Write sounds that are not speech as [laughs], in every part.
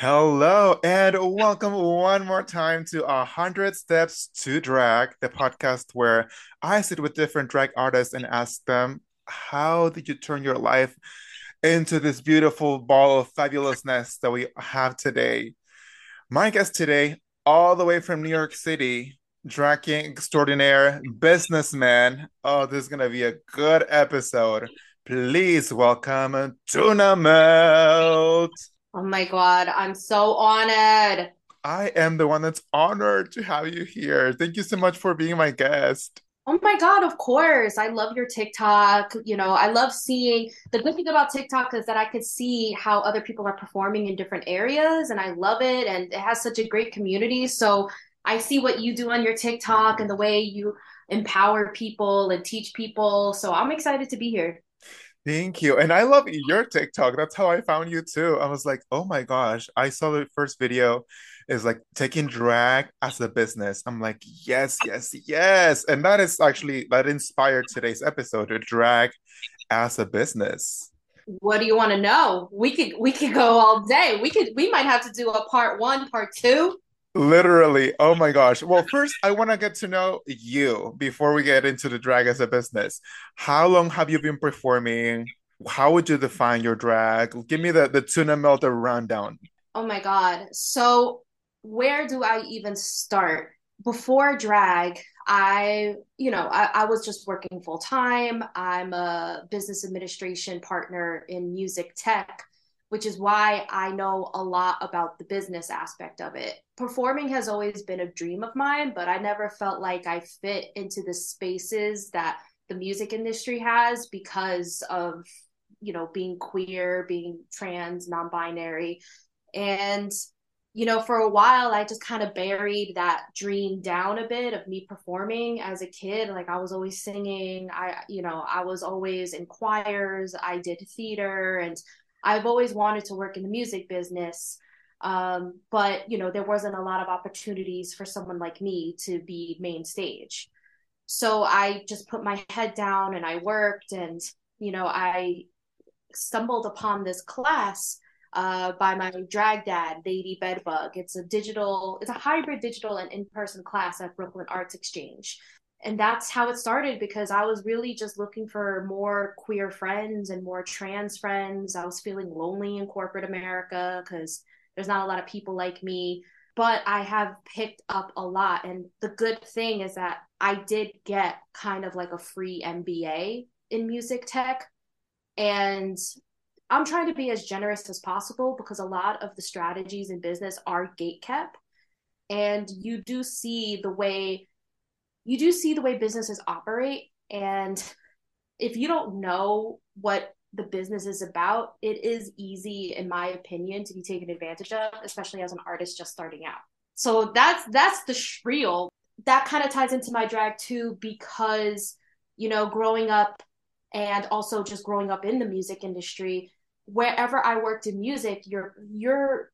Hello and welcome one more time to A Hundred Steps to Drag, the podcast where I sit with different drag artists and ask them, how did you turn your life into this beautiful ball of fabulousness that we have today? My guest today, all the way from New York City, drag king extraordinaire, businessman. Oh, this is gonna be a good episode. Please welcome Tuna Melt. Oh my God, I'm so honored. I am the one that's honored to have you here. Thank you so much for being my guest. Oh my God, of course. I love your TikTok. You know, I love seeing the good thing about TikTok is that I could see how other people are performing in different areas, and I love it. And it has such a great community. So I see what you do on your TikTok and the way you empower people and teach people. So I'm excited to be here. Thank you. And I love your TikTok. That's how I found you too. I was like, oh my gosh, I saw the first video is like taking drag as a business. I'm like, yes, yes, yes. And that is actually that inspired today's episode, to drag as a business. What do you want to know? We could we could go all day. We could we might have to do a part one, part two. Literally. Oh my gosh. Well, first, I want to get to know you before we get into the drag as a business. How long have you been performing? How would you define your drag? Give me the, the tuna melt rundown. Oh my God. So, where do I even start? Before drag, I, you know, I, I was just working full time. I'm a business administration partner in music tech which is why I know a lot about the business aspect of it. Performing has always been a dream of mine, but I never felt like I fit into the spaces that the music industry has because of, you know, being queer, being trans, non binary. And, you know, for a while, I just kind of buried that dream down a bit of me performing as a kid. Like I was always singing, I, you know, I was always in choirs, I did theater and I've always wanted to work in the music business. Um, but you know, there wasn't a lot of opportunities for someone like me to be main stage. So I just put my head down and I worked and you know, I stumbled upon this class uh, by my drag dad, Lady Bedbug. It's a digital, it's a hybrid digital and in-person class at Brooklyn Arts Exchange and that's how it started because I was really just looking for more queer friends and more trans friends. I was feeling lonely in corporate America because there's not a lot of people like me. But I have picked up a lot. And the good thing is that I did get kind of like a free MBA in music tech. And I'm trying to be as generous as possible because a lot of the strategies in business are gate kept. And you do see the way you do see the way businesses operate and if you don't know what the business is about it is easy in my opinion to be taken advantage of especially as an artist just starting out. So that's that's the spiel. That kind of ties into my drag too because you know growing up and also just growing up in the music industry wherever i worked in music you're you're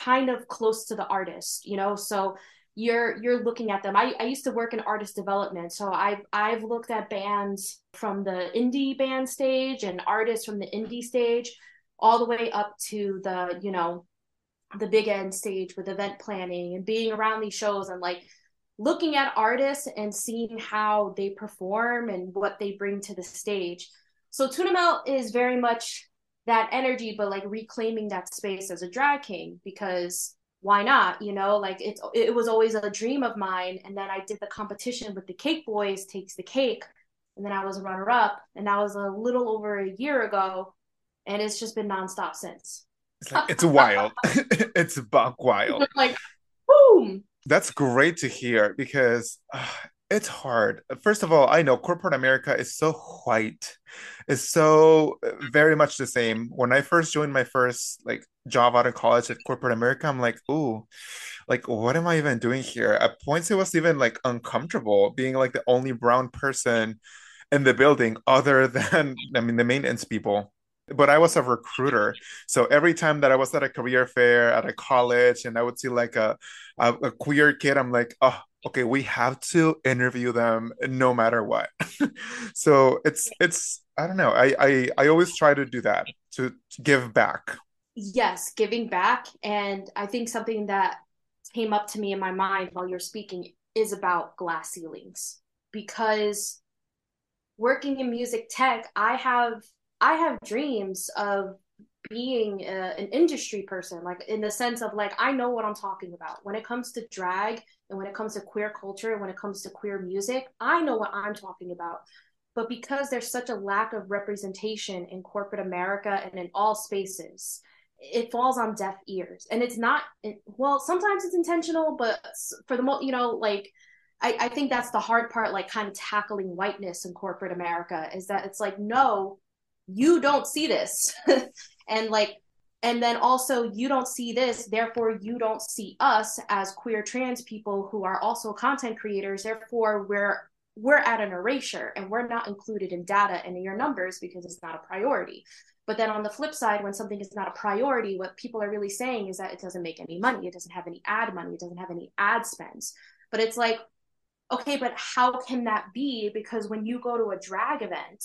kind of close to the artist you know? So you're you're looking at them. I, I used to work in artist development, so I've I've looked at bands from the indie band stage and artists from the indie stage, all the way up to the you know the big end stage with event planning and being around these shows and like looking at artists and seeing how they perform and what they bring to the stage. So Tuna Melt is very much that energy, but like reclaiming that space as a drag king because why not? You know like it's it was always a dream of mine. And then i did the competition with the cake boys takes the cake. And then i was a runner up. And that was a little over a year ago. And it's just been nonstop since. It's, like, it's wild. [laughs] It's buck wild. [laughs] Like boom. That's great to hear because uh, it's hard. First of all, I know corporate America is so white. It's so uh, very much the same. When I first joined my first like job out of college at corporate America, I'm like, ooh, like what am I even doing here? At points it was even like uncomfortable being like the only brown person in the building other [laughs] than I mean the maintenance people but I was a recruiter. So every time that I was at a career fair at a college and I would see like a, a, a queer kid, I'm like, oh, okay, we have to interview them no matter what. [laughs] so it's it's I don't know. I, I I always try to do that to, to give back. yes, giving back. And I think something that came up to me in my mind while you're speaking is about glass ceilings because working in music tech, I have I have dreams of being a, an industry person, like in the sense of like I know what I'm talking about when it comes to drag and when it comes to queer culture, and when it comes to queer music, I know what I'm talking about. But because there's such a lack of representation in corporate America and in all spaces, it falls on deaf ears. And it's not well, sometimes it's intentional, but for the most, you know, like I, I think that's the hard part, like kind of tackling whiteness in corporate America, is that it's like, no, you don't see this. [laughs] and like, and then also you don't see this, therefore you don't see us as queer trans people who are also content creators. Therefore, we're we're at an erasure and we're not included in data and in your numbers because it's not a priority. But then on the flip side, when something is not a priority, what people are really saying is that it doesn't make any money, it doesn't have any ad money, it doesn't have any ad spends. But it's like, okay, but how can that be? Because when you go to a drag event,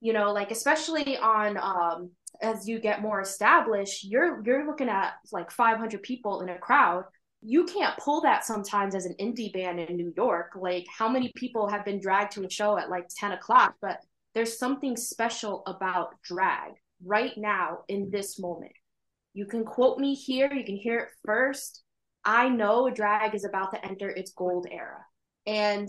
you know, like especially on um as you get more established, you're you're looking at like 500 people in a crowd. You can't pull that sometimes as an indie band in New York. Like, how many people have been dragged to a show at like 10 o'clock? But there's something special about drag right now in this moment. You can quote me here, you can hear it first. I know drag is about to enter its gold era and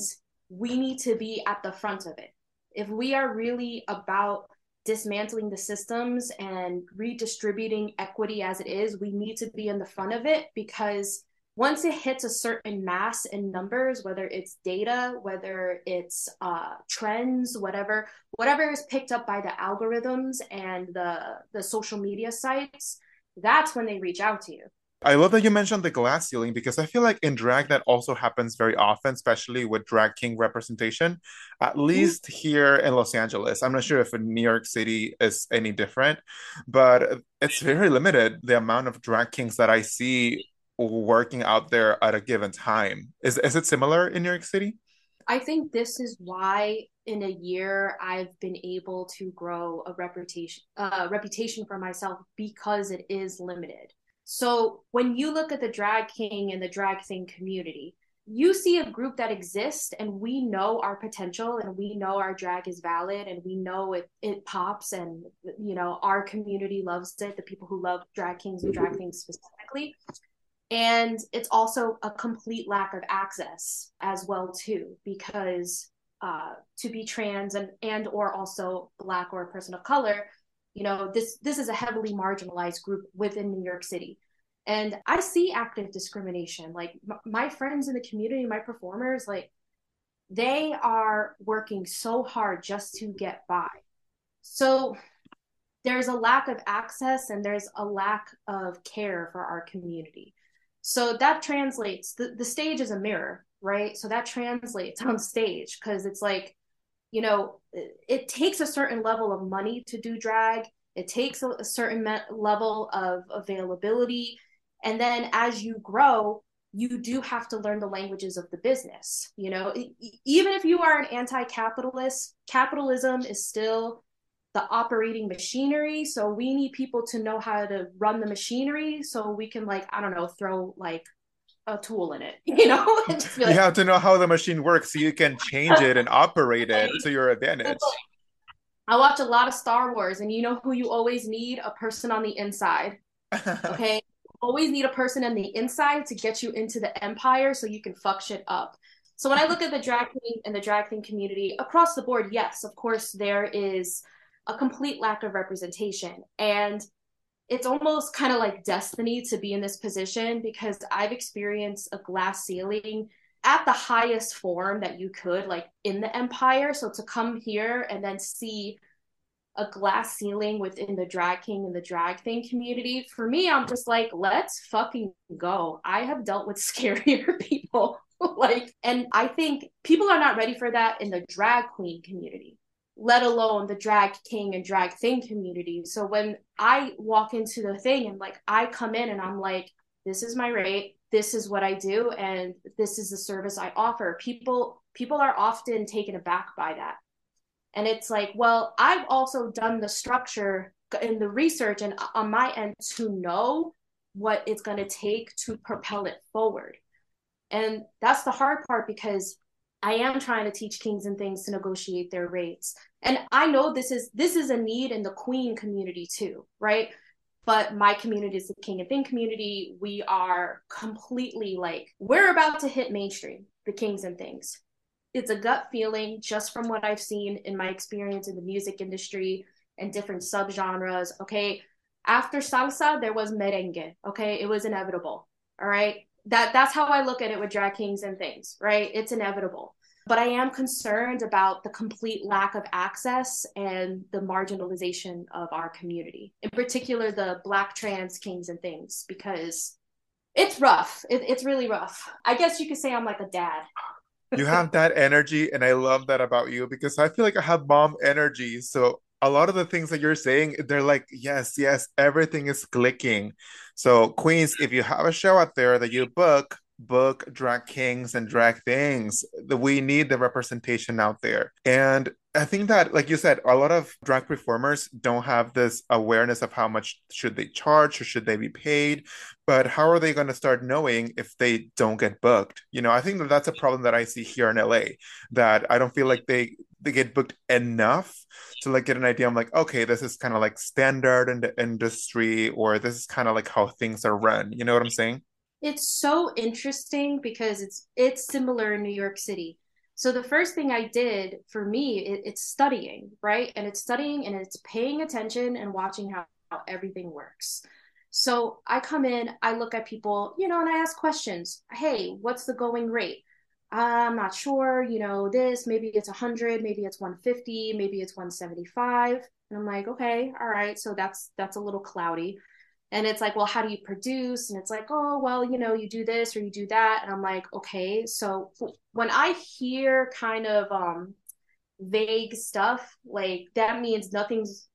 we need to be at the front of it. If we are really about dismantling the systems and redistributing equity as it is, we need to be in the front of it because once it hits a certain mass in numbers, whether it's data, whether it's uh, trends, whatever, whatever is picked up by the algorithms and the the social media sites, that's when they reach out to you. I love that you mentioned the glass ceiling because I feel like in drag that also happens very often, especially with drag king representation. At mm-hmm. least here in Los Angeles, I'm not sure if in New York City is any different, but it's very limited the amount of drag kings that I see working out there at a given time. Is is it similar in New York City? I think this is why in a year I've been able to grow a reputation uh, reputation for myself because it is limited so when you look at the drag king and the drag thing community, you see a group that exists and we know our potential and we know our drag is valid and we know it it pops and you know our community loves it the people who love drag kings and drag things specifically. And it's also a complete lack of access as well too because uh, to be trans and and or also black or a person of color you know this this is a heavily marginalized group within new york city. And i see active discrimination. Like m- my friends in the community my performers like they are working so hard just to get by. So there's a lack of access and there's a lack of care for our community. So that translates the, the stage is a mirror right? So that translates [laughs] on stage because it's like you know, it, takes a certain level of money to do drag. It takes a, a certain me- level of availability. And then as you grow, you do have to learn the languages of the business. You know, even if you are an anti capitalist, capitalism is still the operating machinery. So we need people to know how to run the machinery so we can, like, I don't know, throw like a tool in it, [laughs] you know? [laughs] [laughs] like, you have to know how the machine works so you can change it and operate it to your advantage. I watch a lot of Star Wars, and you know who you always need? A person on the inside. Okay. always need a person on the inside to get you into the empire so you can fuck shit up. So when I look at the drag queen and the drag queen community across the board, yes, of course, there is a complete lack of representation. And it's almost kind of like destiny to be in this position because I've experienced a glass ceiling at the highest form that you could, like in the empire. So to come here and then see a glass ceiling within the drag king and the drag thing community, for me, I'm just like, let's fucking go. I have dealt with [laughs] scarier people. [laughs] like, and I think people are not ready for that in the drag queen community let alone the drag king and drag thing community. So when I walk into the thing and like I come in and I'm like, this is my rate, this is what I do, and this is the service I offer. People people are often taken aback by that. And it's like, well, I've also done the structure in the research and on my end to know what it's going to take to propel it forward. And that's the hard part because I am trying to teach kings and things to negotiate their rates. And I know this is this is a need in the queen community too, right? But my community is the king and thing community. We are completely like we're about to hit mainstream, the kings and things. It's a gut feeling just from what I've seen in my experience in the music industry and different subgenres. Okay. After salsa, there was merengue. Okay. It was inevitable. All right that that's how I look at it with drag kings and things, right? It's inevitable. But I am concerned about the complete lack of access and the marginalization of our community, in particular the Black trans kings and things, because it's rough. It, it's really rough. I guess you could say I'm like a dad. you have that energy, and I love that about you because I feel like I have mom energy. So a lot of the things that you're saying, they're like, yes, yes, everything is clicking. So, Queens, if you have a show out there that you book, book drag kings and drag things. We need the representation out there. And I think that, like you said, a lot of drag performers don't have this awareness of how much should they charge or should they be paid. But how are they going to start knowing if they don't get booked? You know, I think that that's a problem that I see here in LA. That I don't feel like they they get booked enough to like get an idea. I'm like, okay, this is kind of like standard in the industry, or this is kind of like how things are run. You know what I'm saying? It's so interesting because it's it's similar in New York City. So the first thing I did for me, it, it's studying, right? And it's studying and it's paying attention and watching how, how everything works. So I come in, I look at people, you know, and I ask questions. Hey, what's the going rate? I'm not sure, you know, this, maybe it's 100, maybe it's 150, maybe it's 175. And I'm like, okay, all right. So that's that's a little cloudy. And it's like, well, how do you produce? And it's like, oh, well, you know, you do this or you do that. And I'm like, okay. So when I hear kind of um vague stuff, like that means nothing's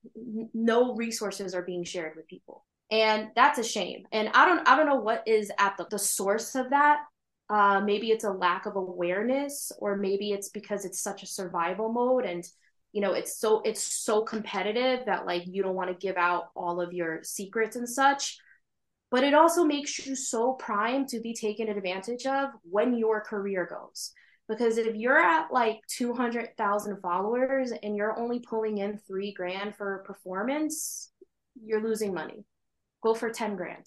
no resources are being shared with people. And that's a shame. And I don't I don't know what is at the, the source of that uh, maybe it's a lack of awareness or maybe it's because it's such a survival mode and you know it's so it's so competitive that like you don't want to give out all of your secrets and such. But it also makes you so primed to be taken advantage of when your career goes. Because if you're at like 200,000 followers and you're only pulling in 3 grand for performance you're losing money. Go for 10 grand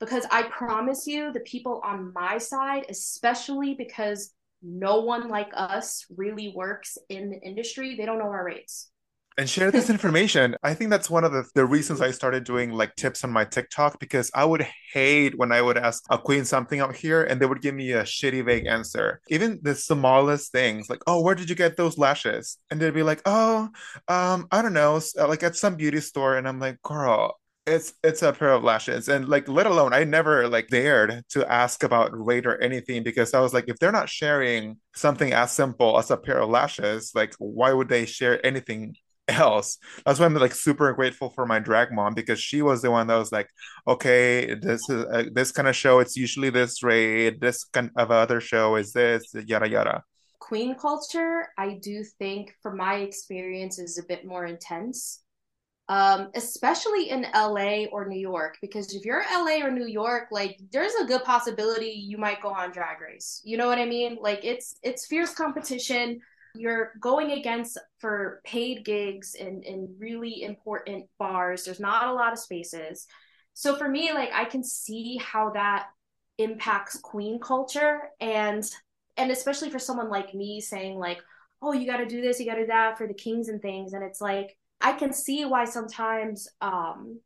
because I promise you, the people on my side, especially because no one like us really works in the industry, they don't know our rates. And share this [laughs] information. I think that's one of the, the reasons I started doing like tips on my TikTok because I would hate when I would ask a queen something out here and they would give me a shitty, vague answer. Even the smallest things, like, oh, where did you get those lashes? And they'd be like, oh, um, I don't know, like at some beauty store. And I'm like, girl, it's it's a pair of lashes. And like let alone i never like dared to ask about rate or anything because i was like if they're not sharing something as simple as a pair of lashes like why would they share anything else? That's why i'm like super grateful for my drag mom because she was the one that was like okay this is uh, this kind of show it's usually this rate this kind of other show is this yada yada. Queen culture i do think from my experience is a bit more intense um, especially in LA or New York, because if you're LA or New York, like there's a good possibility you might go on Drag Race. You know what I mean? Like it's it's fierce competition. You're going against for paid gigs in in really important bars. There's not a lot of spaces. So for me, like I can see how that impacts queen culture and and especially for someone like me saying like, oh, you got to do this, you got to do that for the kings and things, and it's like I can see why sometimes um,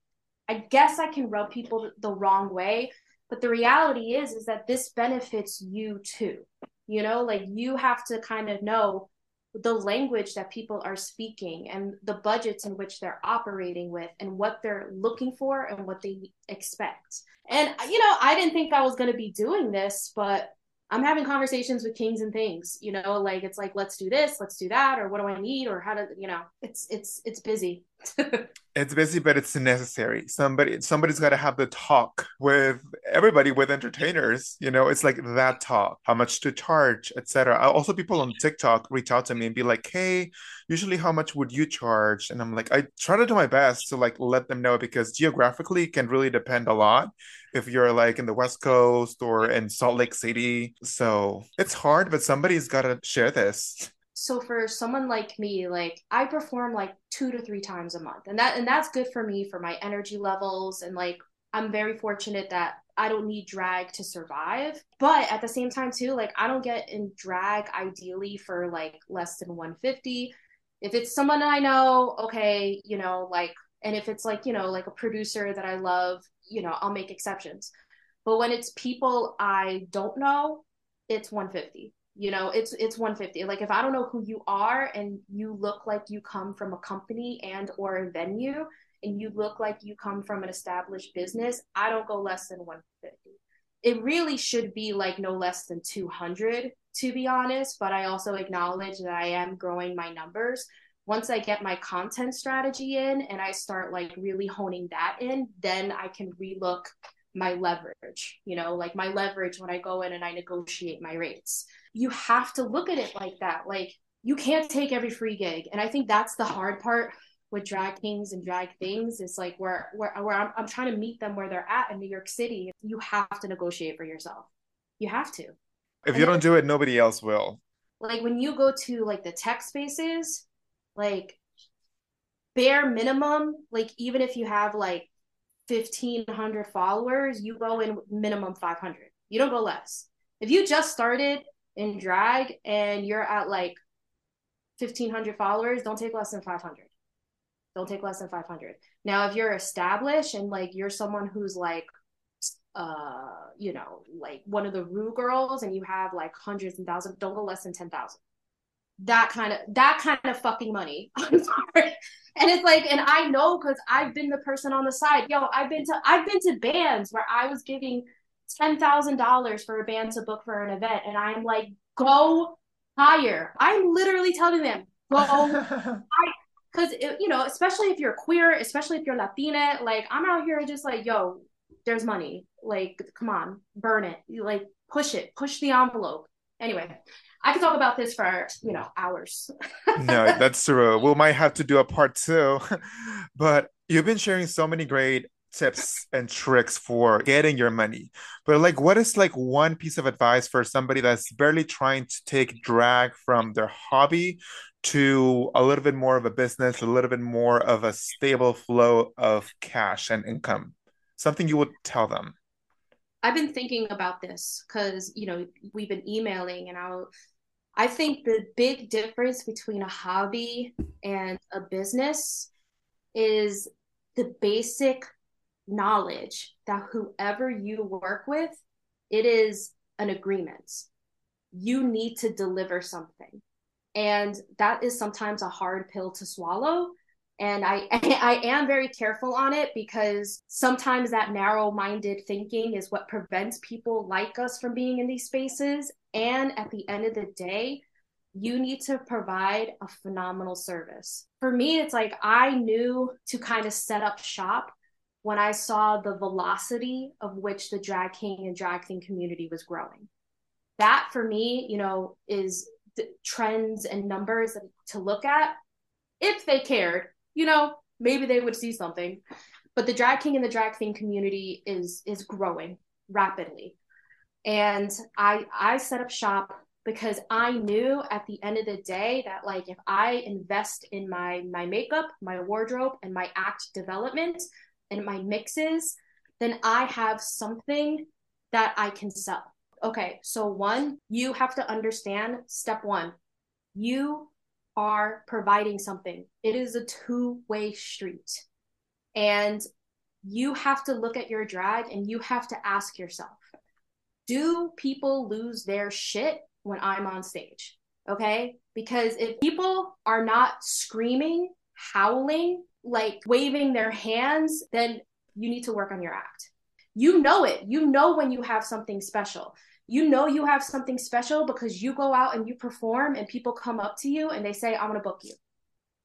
I guess I can rub people the wrong way, but the reality is is that this benefits you too. You know, like you have to kind of know the language that people are speaking and the budgets in which they're operating with and what they're looking for and what they expect. And you know, I didn't think I was going to be doing this, but I'm having conversations with kings and things, you know, like it's like let's do this, let's do that, or what do I need, or how to, you know, it's it's it's busy. [laughs] It's busy, but it's necessary. Somebody somebody's got to have the talk with everybody, with entertainers. You know, it's like that talk, how much to charge, etc. Also, people on TikTok reach out to me and be like, "Hey, usually how much would you charge?" And I'm like, I try to do my best to like let them know because geographically can really depend a lot if you're like in the West Coast or in Salt Lake City. So it's hard, but somebody's got to share this so for someone like me like i perform like two to three times a month and that and that's good for me for my energy levels and like i'm very fortunate that i don't need drag to survive but at the same time too like i don't get in drag ideally for like less than 150 if it's someone i know okay you know like and if it's like you know like a producer that i love you know i'll make exceptions. But when it's people i don't know it's 150 you know it's it's 150 like if i don't know who you are and you look like you come from a company and or a venue and you look like you come from an established business i don't go less than 150 it really should be like no less than 200 to be honest but i also acknowledge that i am growing my numbers. Once i get my content strategy in and i start like really honing that in then i can relook my leverage you know like my leverage when i go in and i negotiate my rates you have to look at it like that. Like you can't take every free gig. And I think that's the hard part with drag kings and drag things is like where where, where I'm, I'm trying to meet them where they're at in New York City. You have to negotiate for yourself. You have to. If and you don't do it, nobody else will. Like when you go to like the tech spaces, like bare minimum, like even if you have like 1500 followers, you go in minimum 500. You don't go less. If you just started in drag and you're at like 1500 followers, don't take less than 500. Don't take less than 500. Now, if you're established and like you're someone who's like, uh, you know, like one of the Ru girls and you have like hundreds and thousands, don't go less than 10,000. That kind of, that kind of fucking money. [laughs] I'm sorry. And it's like, and I know because I've been the person on the side. Yo, I've been to, I've been to bands where I was giving ten thousand dollars for a band to book for an event, and I'm like, go higher. I'm literally telling them, go [laughs] higher. Because you know, especially if you're queer, especially if you're Latina, like I'm out here just like, yo, there's money. Like, come on, burn it. Like, push it, push the envelope. Anyway, I could talk about this for you know hours. [laughs] no, that's true. We might have to do a part two, [laughs] but you've been sharing so many great tips and tricks for getting your money. But like what is like one piece of advice for somebody that's barely trying to take drag from their hobby to a little bit more of a business, a little bit more of a stable flow of cash and income? Something you would tell them. I've been thinking about this cuz you know, we've been emailing and I'll I think the big difference between a hobby and a business is the basic knowledge that whoever you work with, it is an agreement. You need to deliver something. And that is sometimes a hard pill to swallow. And I, [laughs] I am very careful on it because sometimes that narrow minded thinking is what prevents people like us from being in these spaces. And at the end of the day, you need to provide a phenomenal service. For me, it's like I knew to kind of set up shop when I saw the velocity of which the drag king and drag queen community was growing. That for me, you know, is trends and numbers to look at. If they cared, you know, maybe they would see something. But the drag king and the drag queen community is is growing rapidly. And I I set up shop because I knew at the end of the day that like if I invest in my my makeup, my wardrobe and my act development, and my mixes, then I have something that I can sell. Okay, so one, you have to understand step one, you are providing something, it is a two way street. And you have to look at your drag and you have to ask yourself do people lose their shit when I'm on stage? Okay, because if people are not screaming, howling, like waving their hands, then you need to work on your act. You know it. You know when you have something special. You know you have something special because you go out and you perform and people come up to you and they say, I want to book you.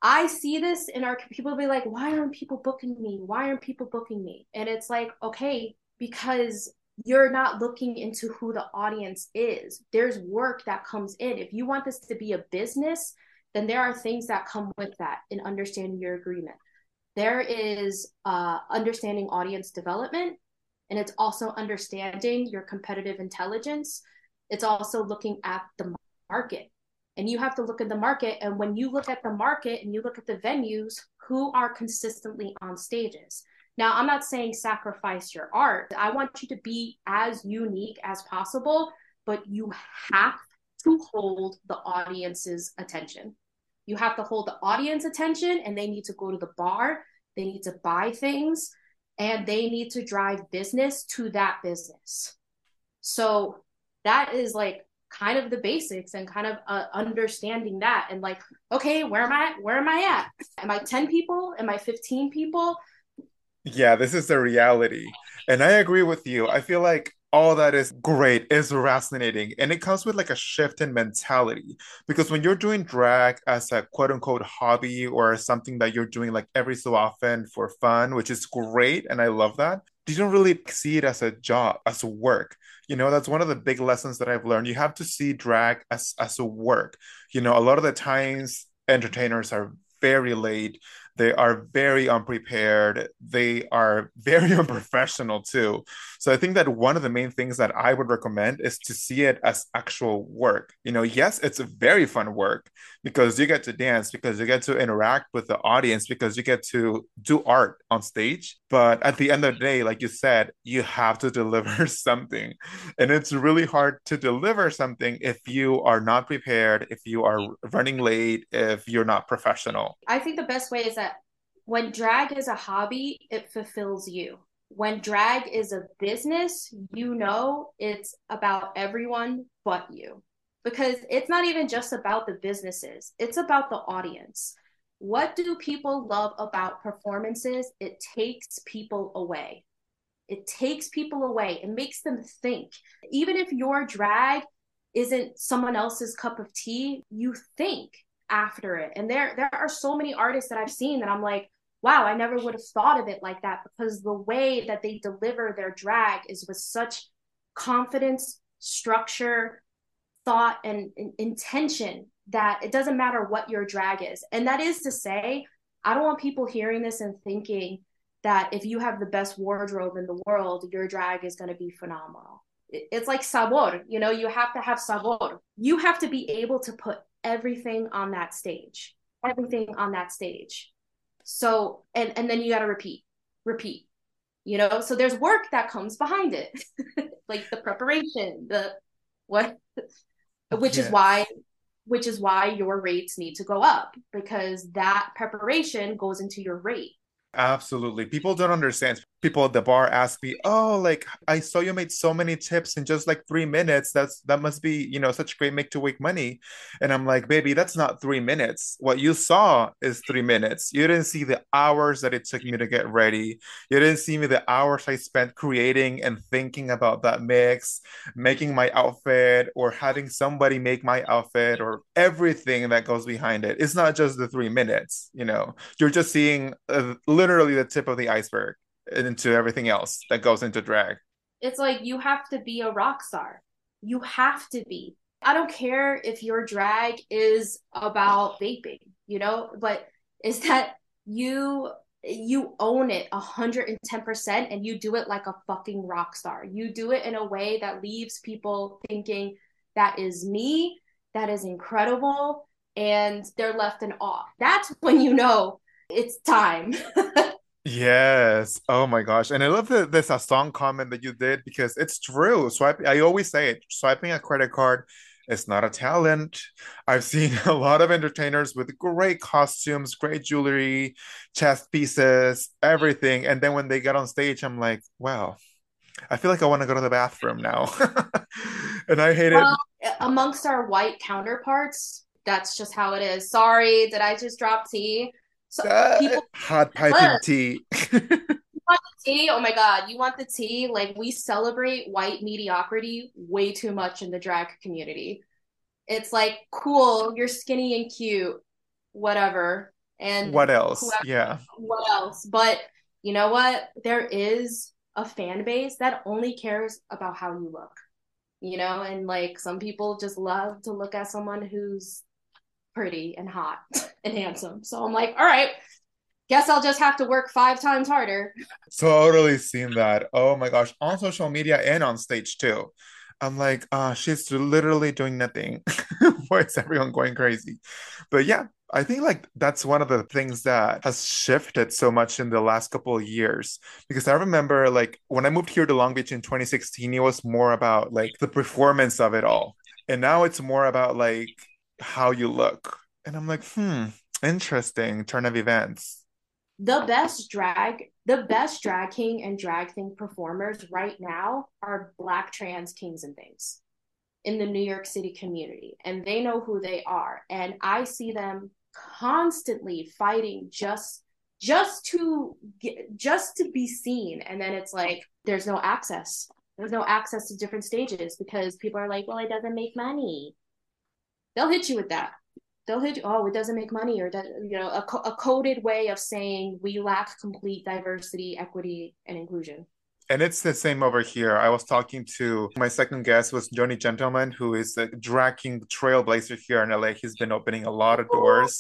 I see this in our people be like, why aren't people booking me? Why aren't people booking me? And it's like, okay, because you're not looking into who the audience is. There's work that comes in. If you want this to be a business, then there are things that come with that in understanding your agreement. There is uh, understanding audience development, and it's also understanding your competitive intelligence. It's also looking at the market. And you have to look at the market. And when you look at the market and you look at the venues, who are consistently on stages? Now, I'm not saying sacrifice your art. I want you to be as unique as possible, but you have to hold the audience's attention. You have to hold the audience attention and they need to go to the bar, they need to buy things, and they need to drive business to that business. So that is like kind of the basics and kind of uh, understanding that and like okay where am i where am i at am i 10 people am i 15 people yeah, this is the reality. And I agree with you. I feel like all that is great is fascinating. And it comes with like a shift in mentality. Because when you're doing drag as a quote unquote hobby or something that you're doing like every so often for fun which is great and i love that you don't really see it as a job as work. You know that's one of the big lessons that i've learned. You have to see drag as as a work. You know a lot of the times entertainers are very late. They are very unprepared. They are [laughs] very unprofessional too. So I think that one of the main things that I would recommend is to see it as actual work. You know, yes, it's a very fun work because you get to dance, because you get to interact with the audience, because you get to do art on stage. But at the end of the day, like you said, you have to [laughs] deliver something. And it's really hard to deliver something if you are not prepared, if you are running late, if you're not professional. I think the best way is that when drag is a hobby, it fulfills you. When drag is a business, you know it's about everyone but you. Because it's not even just about the businesses, it's about the audience. What do people love about performances? It takes people away. It takes people away. It makes them think. Even if your drag isn't someone else's cup of tea, you think after it. And there there are so many artists that I've seen that I'm like, wow, I never would have thought of it like that because the way that they deliver their drag is with such confidence, structure, thought, and, and intention that it doesn't matter what your drag is. And that is to say, I don't want people hearing this and thinking that if you have the best wardrobe in the world, your drag is going to be phenomenal. It's like sabor, you know, you have to have sabor. You have to be able to put everything on that stage, everything on that stage. So and and then you got to repeat, repeat. You know, so there's work that comes behind it, [laughs] like the preparation, the what, which yes. is why which is why your rates need to go up because that preparation goes into your rate. Absolutely. People don't understand people at the bar ask me, "Oh, like I saw you made so many tips in just like three minutes. That's that must be you know such great make to wake money." And I'm like, "Baby, that's not three minutes. What you saw is three minutes. You didn't see the hours that it took me to get ready. You didn't see me the hours I spent creating and thinking about that mix, making my outfit, or having somebody make my outfit, or everything that goes behind it. It's not just the three minutes. You know, you're just seeing uh, literally the tip of the iceberg." Into everything else that goes into drag. It's like you have to be a rock star. You have to be. I don't care if your drag is about vaping, you know, but is that you you own it 110% and you do it like a fucking rock star. You do it in a way that leaves people thinking that is me, that is incredible, and they're left in awe. That's when you know it's time. [laughs] Yes. Oh my gosh. And I love that there's a song comment that you did because it's true. Swipe I always say it, swiping a credit card is not a talent. I've seen [laughs] a lot of entertainers with great costumes, great jewelry, chest pieces, everything. And then when they get on stage, I'm like, wow, I feel like I want to go to the bathroom now. [laughs] and I hate well, it. Amongst our white counterparts, that's just how it is. Sorry, did I just drop tea? So uh, people hot piping tea. [laughs] want the tea? Oh my god, you want the tea? Like we celebrate white mediocrity way too much in the drag community. It's like cool, you're skinny and cute, whatever. and What else? whoever Yeah. what else but you know what there is a fan base that only cares about how you look you know and like some people just love to look at someone who's pretty and hot [laughs] and handsome so i'm like all right guess i'll just have to work five times harder Totally seen that. Oh my gosh, on social media and on stage too. I'm like, uh, she's literally doing nothing. [laughs] Why is everyone going crazy? But yeah, I think like that's one of the things that has shifted so much in the last couple of years. Because I remember like when I moved here to Long Beach in 2016, it was more about like the performance of it all. And now it's more about like how you look. And I'm like, hmm, interesting turn of events. the best drag the best drag king and drag thing performers right now are black trans kings and things in the New York City community and they know who they are and I see them constantly fighting just just to get, just to be seen and then it's like there's no access there's no access to different stages because people are like well it doesn't make money they'll hit you with that they'll hit you oh it doesn't make money or that you know a, a coded way of saying we lack complete diversity equity and inclusion And it's the same over here. I was talking to my second guest was Johnny Gentleman, who is uh, a drag king trailblazer here in LA. He's been opening a lot of oh. doors.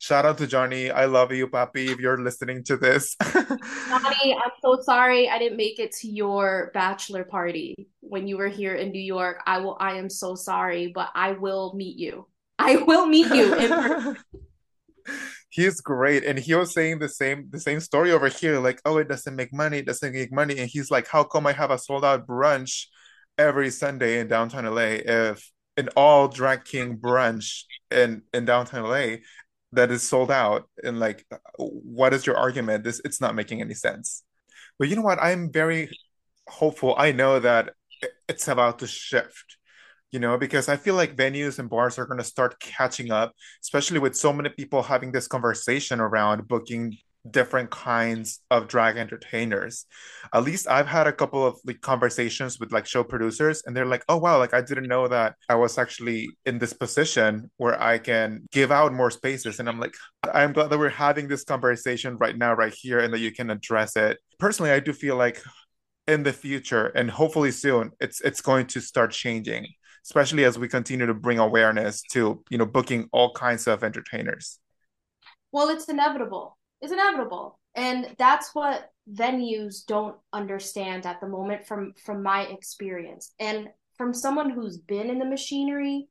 Shout out to Johnny. I love you, Papi, if you're listening to this. [laughs] Johnny, I'm so sorry I didn't make it to your bachelor party when you were here in New York. I will I am so sorry, but I will meet you. I will meet you in. [laughs] He's great. And he was saying the same the same story over here, like, oh, it doesn't make money, it doesn't make money. And he's like, how come I have a sold out brunch every Sunday in downtown LA if an all drag king brunch in in downtown LA that is sold out? And like, what is your argument? This it's not making any sense. But you know what? I'm very hopeful. I know that it's about to shift you know, because I feel like venues and bars are going to start catching up, especially with so many people having this conversation around booking different kinds of drag entertainers. At least I've had a couple of like conversations with like show producers and they're like, "Oh wow, like I didn't know that I was actually in this position where I can give out more spaces." And I'm like, I'm glad that we're having this conversation right now right here and that you can address it. Personally, I do feel like in the future and hopefully soon it's it's going to start changing especially as we continue to bring awareness to you know booking all kinds of entertainers Well, it's inevitable. It's inevitable. And that's what venues don't understand at the moment from from my experience. And from someone who's been in the machinery,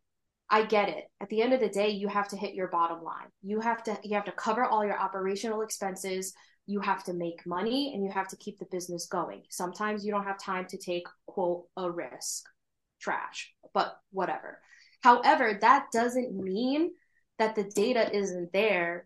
I get it. At the end of the day, you have to hit your bottom line. You have to you have to cover all your operational expenses. You have to make money and you have to keep the business going. Sometimes you don't have time to take quote a risk. Trash, but whatever. However, that doesn't mean that the data isn't there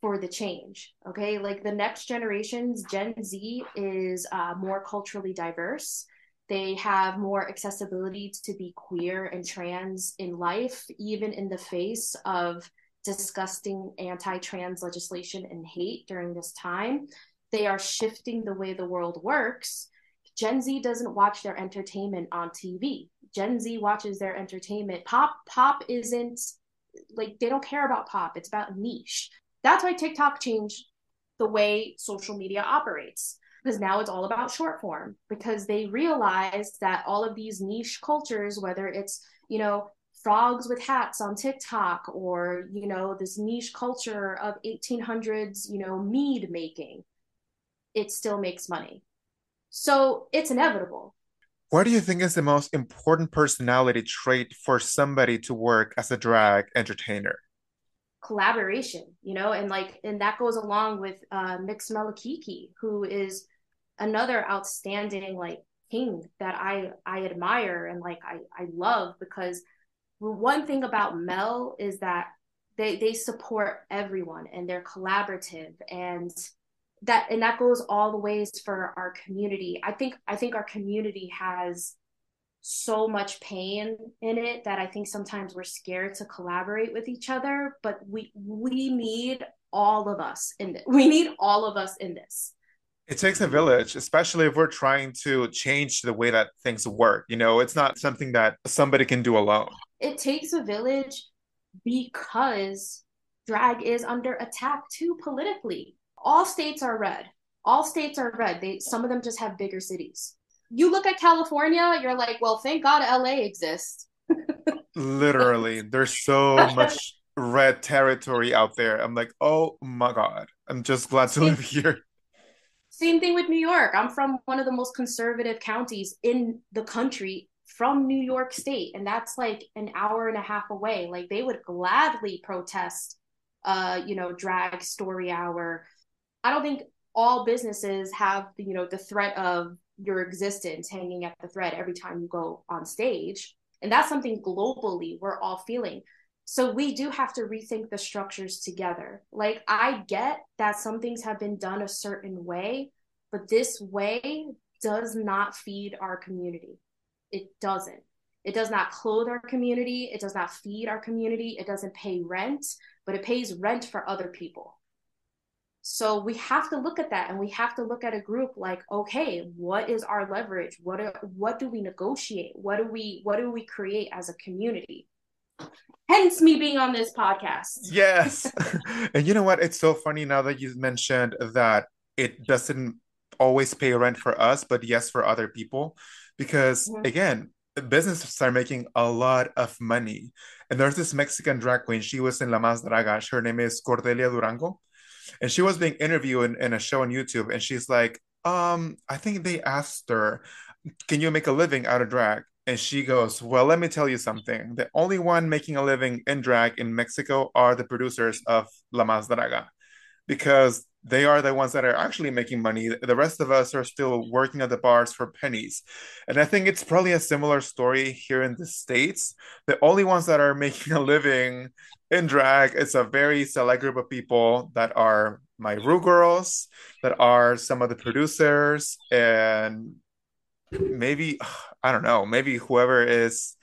for the change. Okay, like the next generations, Gen Z is uh, more culturally diverse. They have more accessibility to be queer and trans in life, even in the face of disgusting anti trans legislation and hate during this time. They are shifting the way the world works. Gen Z doesn't watch their entertainment on TV. Gen Z watches their entertainment. Pop pop isn't like they don't care about pop. It's about niche. That's why TikTok changed the way social media operates because now it's all about short form because they realize that all of these niche cultures whether it's you know frogs with hats on TikTok or you know this niche culture of 1800s you know mead making it still makes money. So it's inevitable. What do you think is the most important personality trait for somebody to work as a drag entertainer collaboration, you know, and like, and that goes along with uh, Mix Melakiki, who is another outstanding like king that I I admire and like I I love because one thing about Mel is that they they support everyone and they're collaborative and that and that goes all the ways for our community. I think I think our community has so much pain in it that I think sometimes we're scared to collaborate with each other, but we we need all of us in this. We need all of us in this. it takes a village especially if we're trying to change the way that things work you know it's not something that somebody can do alone It takes a village because drag is under attack too politically. All states are red. All states are red. They some of them just have bigger cities. You look at California, you're like, well, thank God LA exists. Literally, [laughs] there's so much red territory out there. I'm like, oh my God. I'm just glad to live here. Same thing with New York. I'm from one of the most conservative counties in the country from New York State, and that's like an hour and a half away. Like they would gladly protest, uh, you know, drag story hour. I don't think all businesses have, you know, the threat of your existence hanging at the thread every time you go on stage. And that's something globally we're all feeling. So we do have to rethink the structures together. Like I get that some things have been done a certain way, but this way does not feed our community. It doesn't. It does not clothe our community. It does not feed our community. It doesn't pay rent, but it pays rent for other people. So we have to look at that and we have to look at a group like, okay, what is our leverage? What are, what do we negotiate? What do we what do we create as a community? hence me being on this podcast. Yes. [laughs] [laughs] and you know what? It's so funny now that you mentioned that it doesn't always pay rent for us, but yes, for other people. Because mm-hmm. again, businesses are making a lot of money. And there's this Mexican drag queen. She was in La Más Draga. Her name is Cordelia Durango. And she was being interviewed in, in a show on YouTube. And she's like, um, I think they asked her, can you make a living out of drag? And she goes, Well, let me tell you something. The only one making a living in drag in Mexico are the producers of La Más Draga because they are the ones that are actually making money. The rest of us are still working at the bars for pennies. And I think it's probably a similar story here in the States. The only ones that are [laughs] making a living in drag It's a very select group of people that are my Ru girls, that are some of the producers, and maybe [sighs] I don't know, maybe whoever is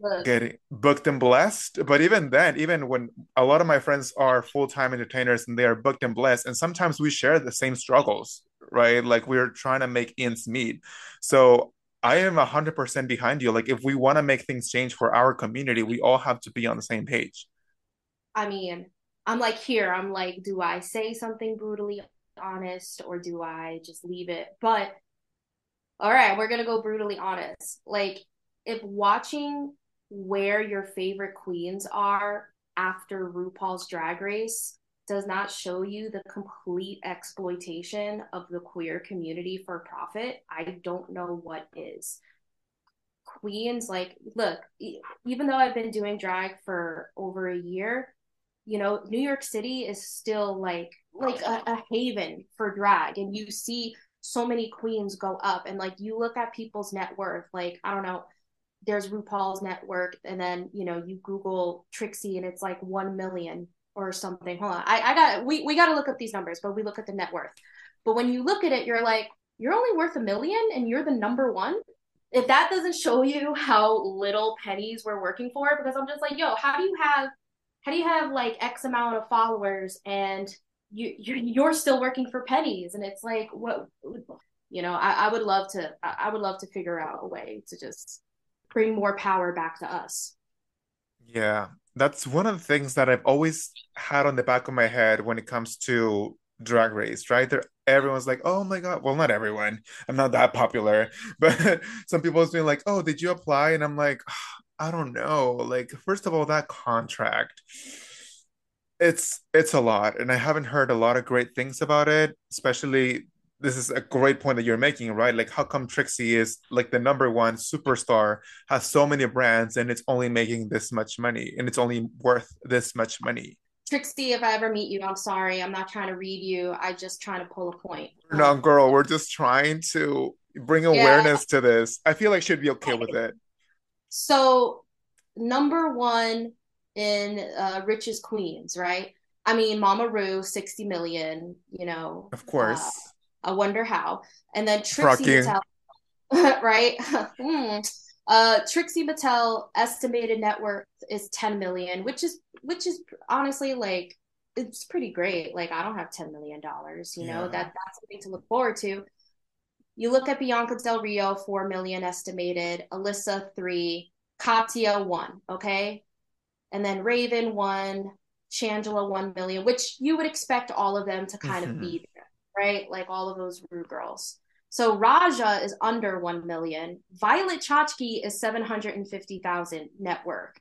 Look. getting booked and blessed. But even then, even when a lot of my friends are full time entertainers and they are booked and blessed, and sometimes we share the same struggles, right? Like we're trying to make ends meet. So I am 100% behind you. Like if we want to make things change for our community, we all have to be on the same page. I mean, I'm like here, I'm like, do I say something brutally honest or do I just leave it? But all right, we're gonna go brutally honest. Like, if watching where your favorite queens are after RuPaul's Drag Race does not show you the complete exploitation of the queer community for profit, I don't know what is. Queens, like, look, even though I've been doing drag for over a year, you know, New York City is still like like a, a haven for drag, and you see so many queens go up and like you look at people's net worth like i don't know there's rupaul's network and then you know you google trixie and it's like 1 million or something. Hold on. I, I got we, we got to look up these numbers but we look at the net worth. But when you look at it you're like you're only worth a million and you're the number one? If that doesn't show you how little pennies we're working for because i'm just like yo how do you have how do you have like x amount of followers and you you're, still working for pennies? And it's like what you know I, I would love to i would love to figure out a way to just bring more power back to us. Yeah that's one of the things that i've always had on the back of my head when it comes to drag race right? There everyone's like oh my god well not everyone i'm not that popular [laughs] but some people have been like oh did you apply? And i'm like ah, i don't know. Like first of all that contract it's it's a lot and i haven't heard a lot of great things about it especially this is a great point that you're making right? Like how come trixie is like the number one superstar has so many brands and it's only making this much money and it's only worth this much money? Trixie if i ever meet you i'm sorry i'm not trying to read you i just trying to pull a point. No girl we're just trying to bring awareness yeah. to this. I feel like she'd be okay with it so number one in uh, Richest Queens, right? I mean, Mama Ru, 60 million, you know. Of course. Uh, I wonder how. And then Trixie Mattel, [laughs] right? [laughs] hmm. Uh, Trixie Mattel estimated net worth is 10 million, which is which is honestly like it's pretty great. Like I don't have 10 million dollars, you know. That that's something to look forward to. You look at Bianca Del Rio, 4 million estimated, Alyssa 3, Katya 1, okay? and then Raven one, Shangela 1 million, which you would expect all of them to kind of be there, right? Like all of those Ru girls. So Raja is under 1 million. Violet Chachki is 750,000 net worth.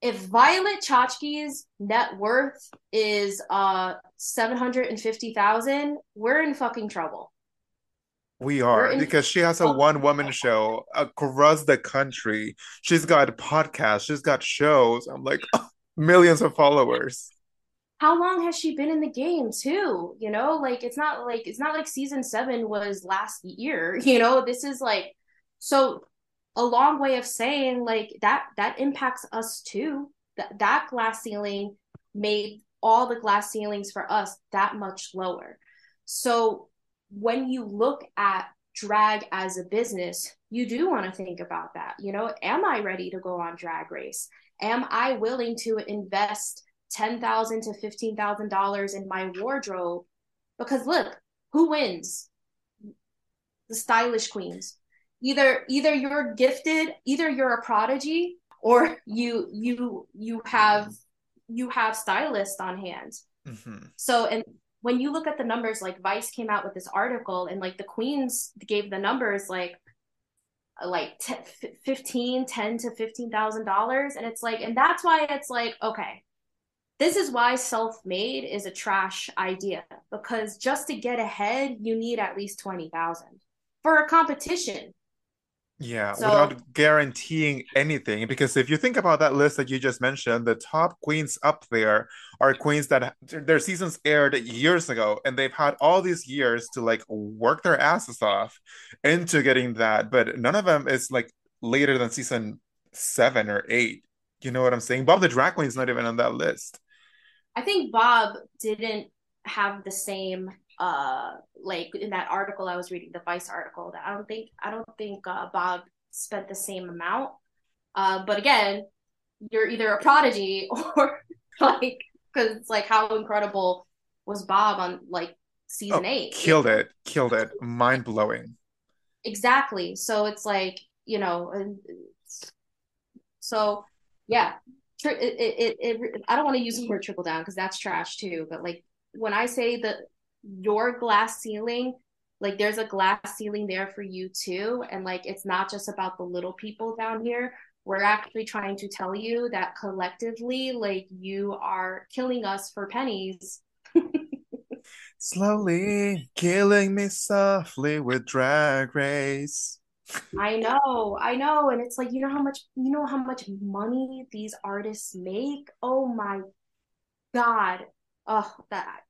If Violet Chachki's net worth is uh 750,000, we're in fucking trouble. We in because she has a oh, one woman show across the country. She's got podcasts, she's got shows. I'm like, [laughs] millions of followers. how long has she been in the game too you know like it's not like it's not like season seven was last year [laughs] you know this is like so a long way of saying like that that impacts us too that that glass ceiling made all the glass ceilings for us that much lower so when you look at drag as a business you do want to think about that. You know am i ready to go on drag race? Am i willing to invest ten thousand to fifteen thousand dollars in my wardrobe? Because look who wins? The stylish queens. Either either you're gifted either you're a prodigy or you you you have you have stylists on hand. Mhm. so and when you look at the numbers like vice came out with this article and like the queens gave the numbers like uh, like 10, 15 10 to 15 thousand dollars. And it's like and that's why it's like okay this is why self-made is a trash idea because just to get ahead you need at least 20,000 for a competition Yeah, so without guaranteeing anything. Because if you think about that list that you just mentioned, the top queens up there are queens that their seasons aired years ago, and they've had all these years to like work their asses off into getting that. But none of them is like later than season seven or eight. You know what I'm saying? Bob the Drag Queen is not even on that list. I think Bob didn't have the same uh like in that article I was reading the Vice article that I don't think I don't think uh, Bob spent the same amount uh but again you're either a prodigy [laughs] or like because it's like how incredible was Bob on like season Oh, 8 killed it, killed it. Mind blowing. exactly so it's like you know so yeah it, it, it, it I don't want to use the word trickle down because that's trash too but like when I say that your glass ceiling like there's a glass ceiling there for you too. And like it's not just about the little people down here. We're actually trying to tell you that collectively like you are killing us for pennies. Slowly killing me softly with Drag Race. i know i know. And it's like you know how much you know how much money these artists make? Oh my god. Oh that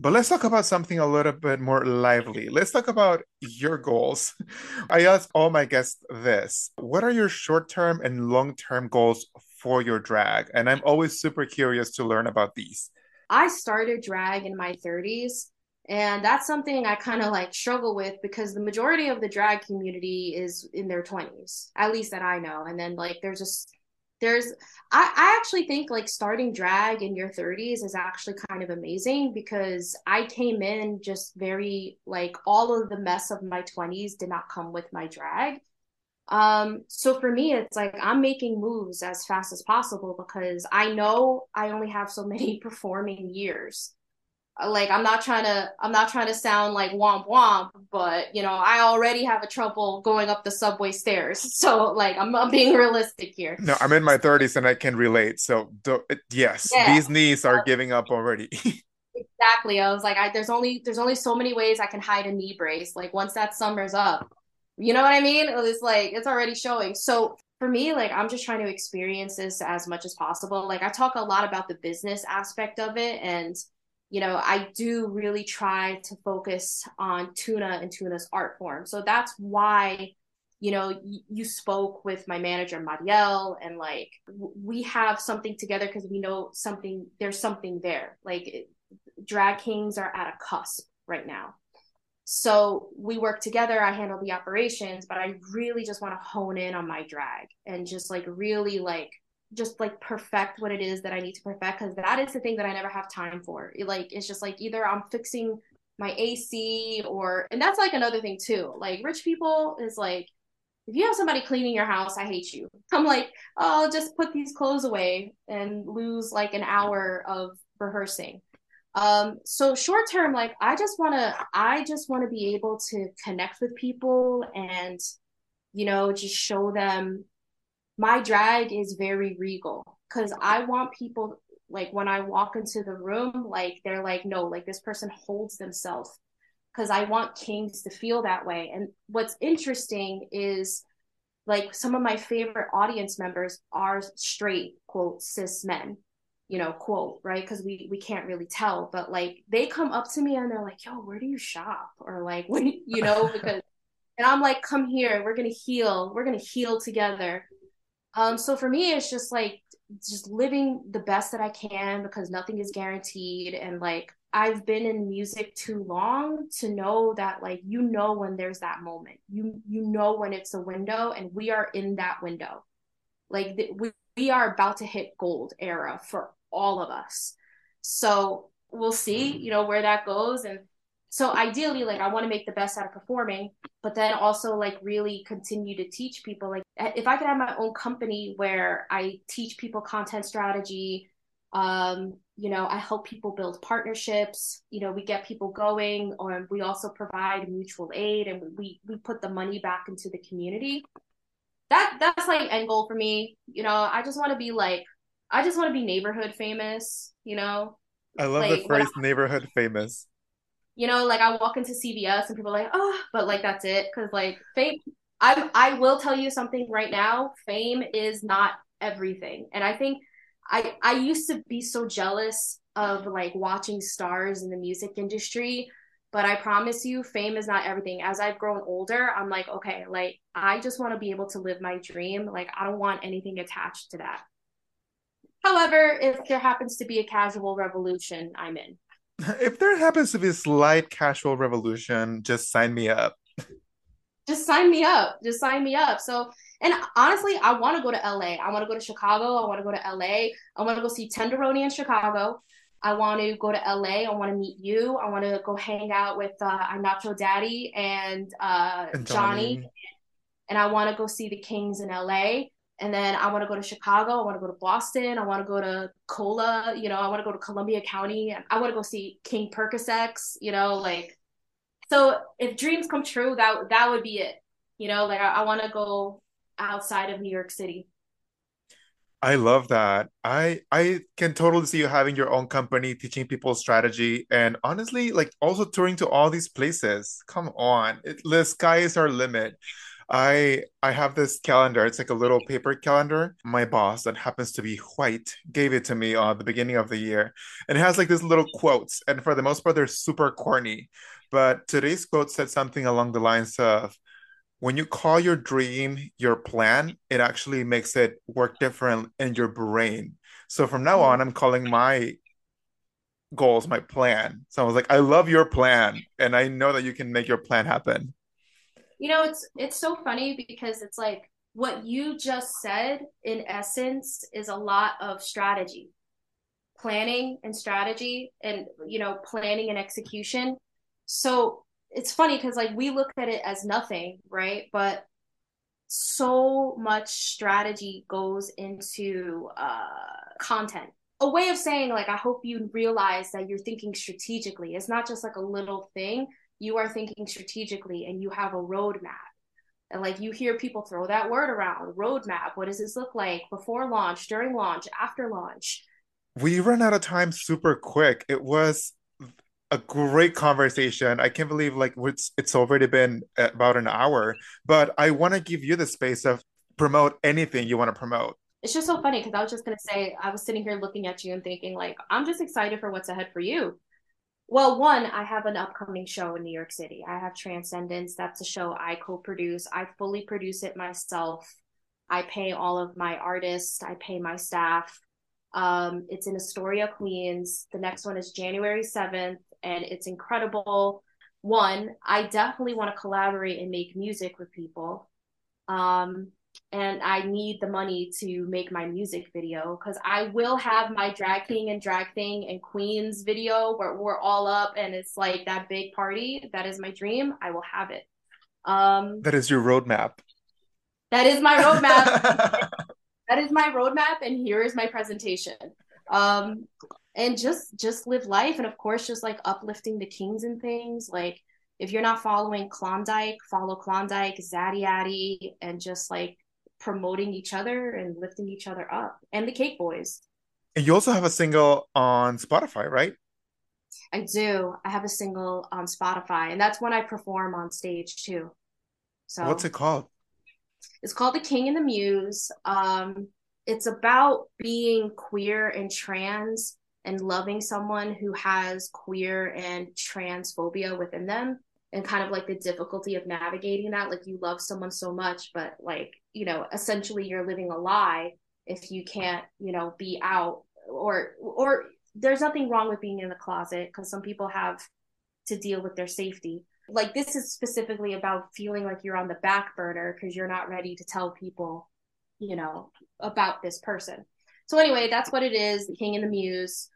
But let's talk about something a little bit more lively. Let's talk about your goals. [laughs] I ask all my guests this. What are your short-term and long-term goals for your drag? And I'm always super curious to learn about these. I started drag in my 30s, and that's something I kind of like struggle with because the majority of the drag community is in their 20s, at least that I know. And then like there's just there's I, I actually think like starting drag in your 30s is actually kind of amazing because I came in just very like all of the mess of my 20s did not come with my drag. Um, so for me, it's like I'm making moves as fast as possible because I know I only have so many [laughs] performing years. Like I'm not trying to I'm not trying to sound like womp womp, but you know, I already have a trouble going up the subway stairs. [laughs] So like I'm, I'm being realistic here. No, I'm in my 30s and I can relate. So yes, Yeah, these knees are giving up already. [laughs] exactly. I was like, I there's only there's only so many ways I can hide a knee brace. Like once that summer's up, you know what I mean? It's like it's already showing. So for me, like I'm just trying to experience this as much as possible. Like I talk a lot about the business aspect of it, and you know, I do really try to focus on tuna and tuna's art form. So that's why, you know, y- you spoke with my manager Marielle, and like w- we have something together because we know something. There's something there. Like it, drag kings are at a cusp right now. So we work together. I handle the operations, but I really just want to hone in on my drag and just like really like just like perfect what it is that I need to perfect because that is the thing that I never have time for. Like it's just like either I'm fixing my AC or and that's like another thing too. Like rich people is like if you have somebody cleaning your house, I hate you. [laughs] I'm like, oh, just put these clothes away and lose like an hour of rehearsing. Um, so short term, like I just want to, I just want to be able to connect with people and, you know, just show them my drag is very regal because I want people like when I walk into the room, like they're like, no, like this person holds themselves. Because I want kings to feel that way. And what's interesting is like some of my favorite audience members are straight quote cis men you know quote right? Because we we can't really tell but like they come up to me and they're like yo where do you shop? or like when you know [laughs] because and i'm like come here we're gonna heal we're gonna heal together um so for me it's just like just living the best that i can because nothing is guaranteed and like I've been in music too long to know that like you know when there's that moment. You you know when it's a window and we are in that window. Like th- we we are about to hit gold era for all of us. So we'll see, you know, where that goes and so ideally like I want to make the best out of performing, but then also like really continue to teach people like if I could have my own company where I teach people content strategy, um, you know, I help people build partnerships. You know, we get people going, or we also provide mutual aid, and we we put the money back into the community. That that's like end goal for me. You know, I just want to be like, I just want to be neighborhood famous. You know, I love like, the phrase I, neighborhood famous. You know, like I walk into CVS and people are like, oh, but like that's it, because like fame. I I will tell you something right now. Fame is not everything, and I think I I used to be so jealous of like watching stars in the music industry, but I promise you fame is not everything. As I've grown older, I'm like, okay, like I just want to be able to live my dream. Like I don't want anything attached to that. However, if there happens to be a casual revolution, I'm in. [laughs] If there happens to be a slight casual revolution, just sign me up. Just sign me up. Just sign me up. So and honestly, I want to go to LA. I want to go to Chicago. I want to go to LA. I want to go see Tenderoni in Chicago. I want to go to LA. I want to meet you. I want to go hang out with uh, Nacho Daddy and, uh, and Johnny. Johnny. And I want to go see the Kings in LA. And then I want to go to Chicago. I want to go to Boston. I want to go to Cola. You know, I want to go to Columbia County. I want to go see King Percocets. You know, like so. If dreams come true, that that would be it. You know, like I, I want to go outside of New York City. I love that. I I can totally see you having your own company, teaching people strategy, and honestly, like also touring to all these places. Come on, it, the sky is our limit. I I have this calendar. It's like a little paper calendar. My boss, that happens to be white, gave it to me at uh, the beginning of the year, and it has like these little quotes. And for the most part, they're super corny. But today's quote said something along the lines of, when you call your dream your plan, it actually makes it work different in your brain. So from now on, I'm calling my goals my plan. So I was like, I love your plan, and I know that you can make your plan happen. You know, it's it's so funny because it's like what you just said in essence is a lot of strategy planning and strategy and you know planning and execution so it's funny because like we look at it as nothing, right? But so much strategy goes into uh, content. A way of saying like I hope you realize that you're thinking strategically. It's not just like a little thing. You are thinking strategically, and you have a roadmap. And like you hear people throw that word around roadmap. What does this look like before launch, during launch, after launch? We run out of time super quick. It was a great conversation. I can't believe like it's it's already been about an hour, but I want to give you the space of promote anything you want to promote. It's just so funny because I was just gonna say I was sitting here looking at you and thinking like I'm just excited for what's ahead for you. Well, one, I have an upcoming show in New York City. I have Transcendence. That's a show I co-produce. I fully produce it myself. I pay all of my artists. I pay my staff. Um, it's in Astoria, Queens. The next one is January 7th and it's incredible. One, I definitely want to collaborate and make music with people. Um, and I need the money to make my music video because I will have my drag king and drag thing and queens video where we're all up and it's like that big party. That is my dream. I will have it. Um, that is your roadmap. That is my roadmap. [laughs] that is my roadmap, and here is my presentation. Um, and just just live life, and of course, just like uplifting the kings and things. Like if you're not following Klondike, follow Klondike, Zaddy Addy, and just like promoting each other and lifting each other up, and the Cake Boys. And you also have a single on Spotify, right? I do. I have a single on Spotify, and that's when I perform on stage too. So what's it called? It's called The King and the Muse. Um, it's about being queer and trans and loving someone who has queer and transphobia within them and kind of like the difficulty of navigating that like you love someone so much but like you know essentially you're living a lie if you can't you know be out or or there's nothing wrong with being in the closet because some people have to deal with their safety. Like this is specifically about feeling like you're on the back burner because you're not ready to tell people you know about this person. So anyway that's what it is the king and the muse.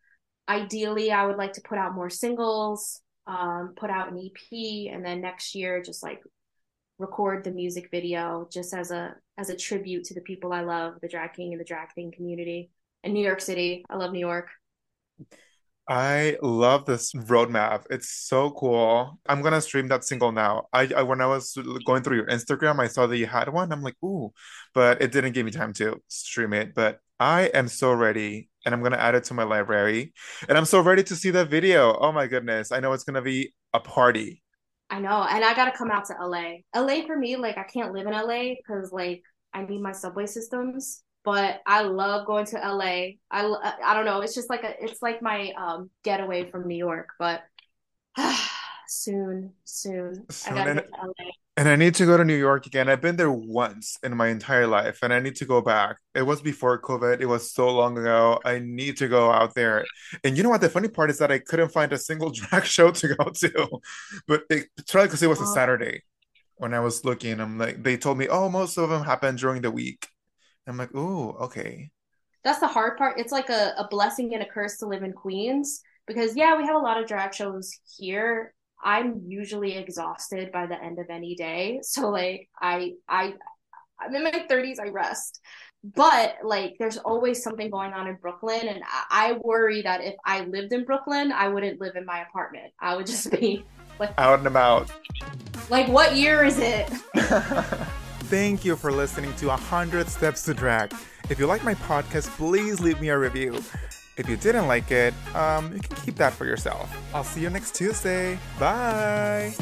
Ideally i would like to put out more singles um, put out an ep and then next year just like record the music video just as a as a tribute to the people i love the drag king and the drag queen community in new york city i love new york I love this roadmap. It's so cool. I'm gonna stream that single now. I, I when I was going through your Instagram, I saw that you had one. I'm like, ooh, but it didn't give me time to stream it. But I am so ready, and I'm gonna add it to my library. And I'm so ready to see that video. Oh my goodness! I know it's gonna be a party. I know, and I gotta come out to LA. LA for me, like I can't live in LA because like I need my subway systems but I love going to LA. I I don't know. It's just like a it's like my um getaway from New York. But soon, [sighs] soon, soon, I get to LA. And I need to go to New York again. I've been there once in my entire life, and I need to go back. It was before COVID. It was so long ago. I need to go out there. And you know what? The funny part is that I couldn't find a single [laughs] drag show to go to, but it, probably because it was a Saturday. When I was looking, I'm like, they told me, oh, most of them happen during the week. I'm like, oh, okay. That's the hard part. It's like a, a blessing and a curse to live in Queens because yeah, we have a lot of drag shows here. I'm usually exhausted by the end of any day. So like I I I'm in my 30s, I rest. But like there's always something going on in Brooklyn and I, I worry that if I lived in Brooklyn, I wouldn't live in my apartment. I would just be like out and about. Like what year is it? [laughs] [laughs] Thank you for listening to 100 Steps to Drag. If you like my podcast, please leave me a review. If you didn't like it, um, you can keep that for yourself. I'll see you next Tuesday. Bye.